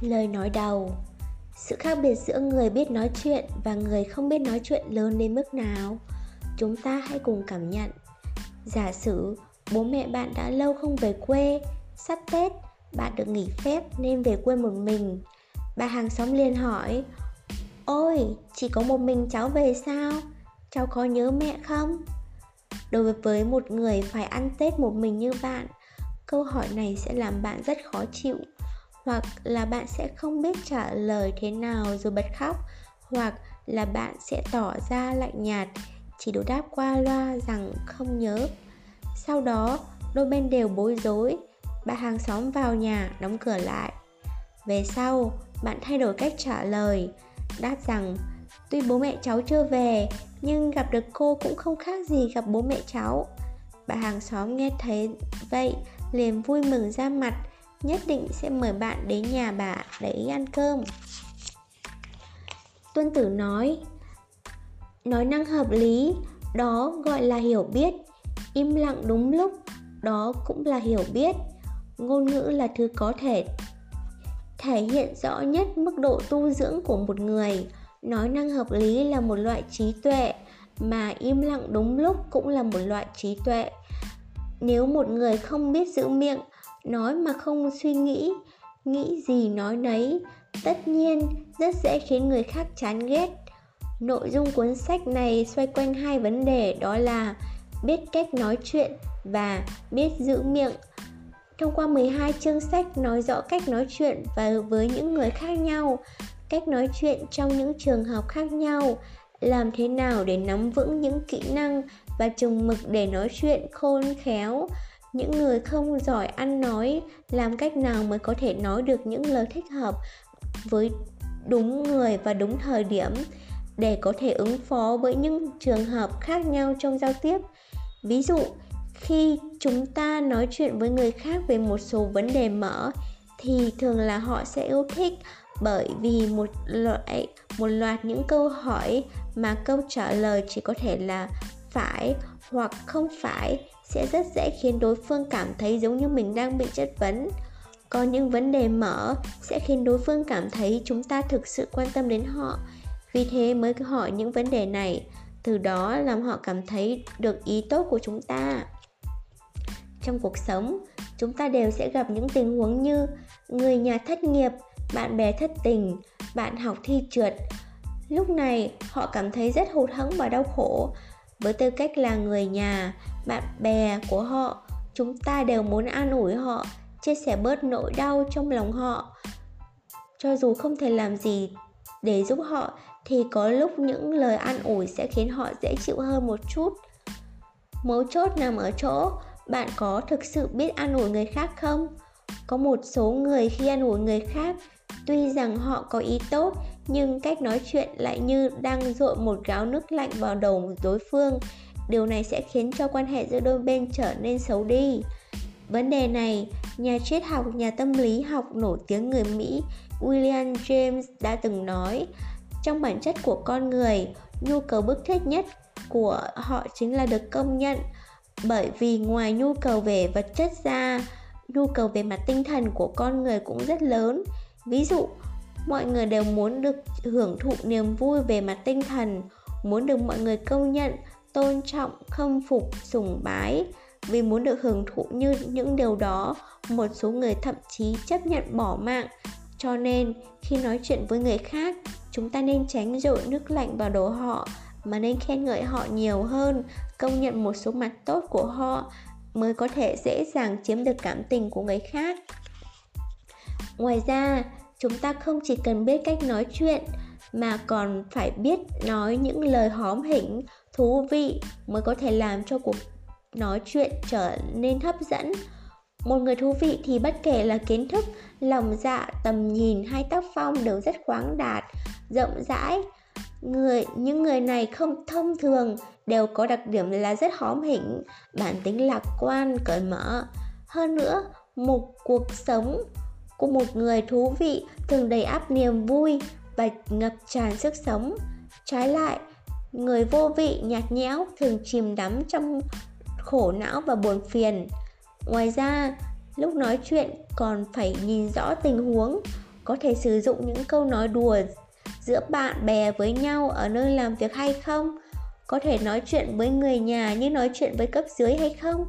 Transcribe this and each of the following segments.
Lời nói đầu Sự khác biệt giữa người biết nói chuyện và người không biết nói chuyện lớn đến mức nào? Chúng ta hãy cùng cảm nhận Giả sử bố mẹ bạn đã lâu không về quê Sắp Tết, bạn được nghỉ phép nên về quê một mình Bà hàng xóm liền hỏi Ôi, chỉ có một mình cháu về sao? Cháu có nhớ mẹ không? Đối với một người phải ăn Tết một mình như bạn Câu hỏi này sẽ làm bạn rất khó chịu hoặc là bạn sẽ không biết trả lời thế nào rồi bật khóc, hoặc là bạn sẽ tỏ ra lạnh nhạt, chỉ đối đáp qua loa rằng không nhớ. Sau đó, đôi bên đều bối rối bà hàng xóm vào nhà đóng cửa lại. Về sau, bạn thay đổi cách trả lời, đáp rằng, tuy bố mẹ cháu chưa về, nhưng gặp được cô cũng không khác gì gặp bố mẹ cháu. Bà hàng xóm nghe thấy vậy, liền vui mừng ra mặt nhất định sẽ mời bạn đến nhà bà để ăn cơm. Tuân tử nói nói năng hợp lý, đó gọi là hiểu biết. Im lặng đúng lúc, đó cũng là hiểu biết. Ngôn ngữ là thứ có thể thể hiện rõ nhất mức độ tu dưỡng của một người. Nói năng hợp lý là một loại trí tuệ, mà im lặng đúng lúc cũng là một loại trí tuệ nếu một người không biết giữ miệng, nói mà không suy nghĩ nghĩ gì nói nấy, tất nhiên rất dễ khiến người khác chán ghét. Nội dung cuốn sách này xoay quanh hai vấn đề, đó là biết cách nói chuyện và biết giữ miệng. Thông qua 12 chương sách nói rõ cách nói chuyện và với những người khác nhau, cách nói chuyện trong những trường hợp khác nhau làm thế nào để nắm vững những kỹ năng và chừng mực để nói chuyện khôn khéo? Những người không giỏi ăn nói, làm cách nào mới có thể nói được những lời thích hợp với đúng người và đúng thời điểm để có thể ứng phó với những trường hợp khác nhau trong giao tiếp? Ví dụ, khi chúng ta nói chuyện với người khác về một số vấn đề mở, thì thường là họ sẽ yêu thích bởi vì một loại, một loạt những câu hỏi mà câu trả lời chỉ có thể là phải hoặc không phải sẽ rất dễ khiến đối phương cảm thấy giống như mình đang bị chất vấn. Có những vấn đề mở sẽ khiến đối phương cảm thấy chúng ta thực sự quan tâm đến họ. Vì thế mới hỏi những vấn đề này, từ đó làm họ cảm thấy được ý tốt của chúng ta. Trong cuộc sống, chúng ta đều sẽ gặp những tình huống như người nhà thất nghiệp bạn bè thất tình, bạn học thi trượt. Lúc này, họ cảm thấy rất hụt hẫng và đau khổ. Với tư cách là người nhà, bạn bè của họ, chúng ta đều muốn an ủi họ, chia sẻ bớt nỗi đau trong lòng họ. Cho dù không thể làm gì để giúp họ, thì có lúc những lời an ủi sẽ khiến họ dễ chịu hơn một chút. Mấu chốt nằm ở chỗ, bạn có thực sự biết an ủi người khác không? Có một số người khi an ủi người khác tuy rằng họ có ý tốt, nhưng cách nói chuyện lại như đang dội một gáo nước lạnh vào đầu đối phương. Điều này sẽ khiến cho quan hệ giữa đôi bên trở nên xấu đi. Vấn đề này, nhà triết học, nhà tâm lý học nổi tiếng người mỹ william james đã từng nói. Trong bản chất của con người, nhu cầu bức thiết nhất của họ chính là được công nhận. Bởi vì ngoài nhu cầu về vật chất ra, nhu cầu về mặt tinh thần của con người cũng rất lớn ví dụ, mọi người đều muốn được hưởng thụ niềm vui về mặt tinh thần, muốn được mọi người công nhận, tôn trọng, khâm phục, sùng bái. Vì muốn được hưởng thụ như những điều đó, một số người thậm chí chấp nhận bỏ mạng. Cho nên, khi nói chuyện với người khác, chúng ta nên tránh dội nước lạnh vào đầu họ, mà nên khen ngợi họ nhiều hơn, công nhận một số mặt tốt của họ mới có thể dễ dàng chiếm được cảm tình của người khác ngoài ra, chúng ta không chỉ cần biết cách nói chuyện, mà còn phải biết nói những lời hóm hỉnh, thú vị mới có thể làm cho cuộc nói chuyện trở nên hấp dẫn. Một người thú vị thì bất kể là kiến thức, lòng dạ tầm nhìn hay tác phong đều rất khoáng đạt, rộng rãi. Người, những người này không thông thường, đều có đặc điểm là rất hóm hỉnh, bản tính lạc quan, cởi mở. Hơn nữa, một cuộc sống của một người thú vị thường đầy áp niềm vui và ngập tràn sức sống. Trái lại, người vô vị nhạt nhẽo thường chìm đắm trong khổ não và buồn phiền. Ngoài ra, lúc nói chuyện còn phải nhìn rõ tình huống, có thể sử dụng những câu nói đùa giữa bạn bè với nhau ở nơi làm việc hay không, có thể nói chuyện với người nhà như nói chuyện với cấp dưới hay không.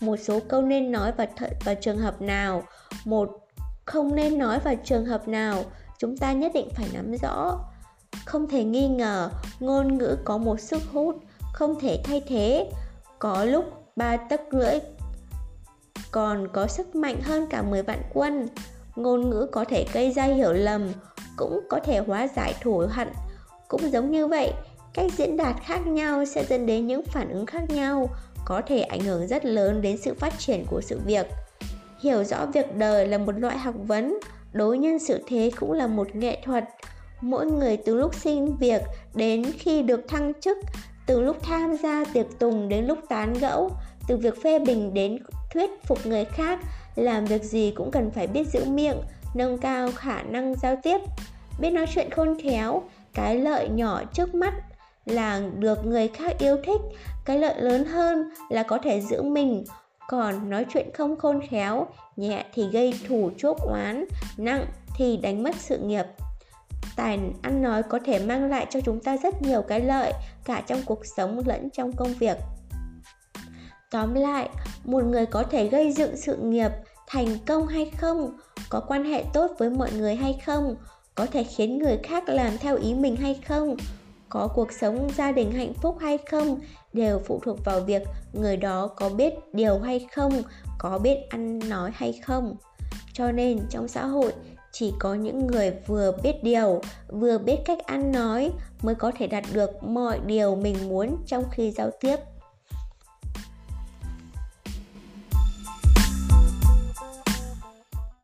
Một số câu nên nói và th- vào trường hợp nào? Một không nên nói vào trường hợp nào, chúng ta nhất định phải nắm rõ. Không thể nghi ngờ, ngôn ngữ có một sức hút, không thể thay thế. Có lúc ba tấc rưỡi còn có sức mạnh hơn cả 10 vạn quân. Ngôn ngữ có thể gây ra hiểu lầm, cũng có thể hóa giải thù hận. Cũng giống như vậy, cách diễn đạt khác nhau sẽ dẫn đến những phản ứng khác nhau, có thể ảnh hưởng rất lớn đến sự phát triển của sự việc hiểu rõ việc đời là một loại học vấn, đối nhân xử thế cũng là một nghệ thuật. Mỗi người từ lúc xin việc đến khi được thăng chức, từ lúc tham gia tiệc tùng đến lúc tán gẫu, từ việc phê bình đến thuyết phục người khác, làm việc gì cũng cần phải biết giữ miệng, nâng cao khả năng giao tiếp. Biết nói chuyện khôn khéo, cái lợi nhỏ trước mắt là được người khác yêu thích, cái lợi lớn hơn là có thể giữ mình còn nói chuyện không khôn khéo, nhẹ thì gây thủ chốt oán, nặng thì đánh mất sự nghiệp. Tài ăn nói có thể mang lại cho chúng ta rất nhiều cái lợi, cả trong cuộc sống lẫn trong công việc. Tóm lại, một người có thể gây dựng sự nghiệp thành công hay không, có quan hệ tốt với mọi người hay không, có thể khiến người khác làm theo ý mình hay không có cuộc sống, gia đình hạnh phúc hay không đều phụ thuộc vào việc người đó có biết điều hay không, có biết ăn nói hay không. Cho nên trong xã hội, chỉ có những người vừa biết điều, vừa biết cách ăn nói mới có thể đạt được mọi điều mình muốn trong khi giao tiếp.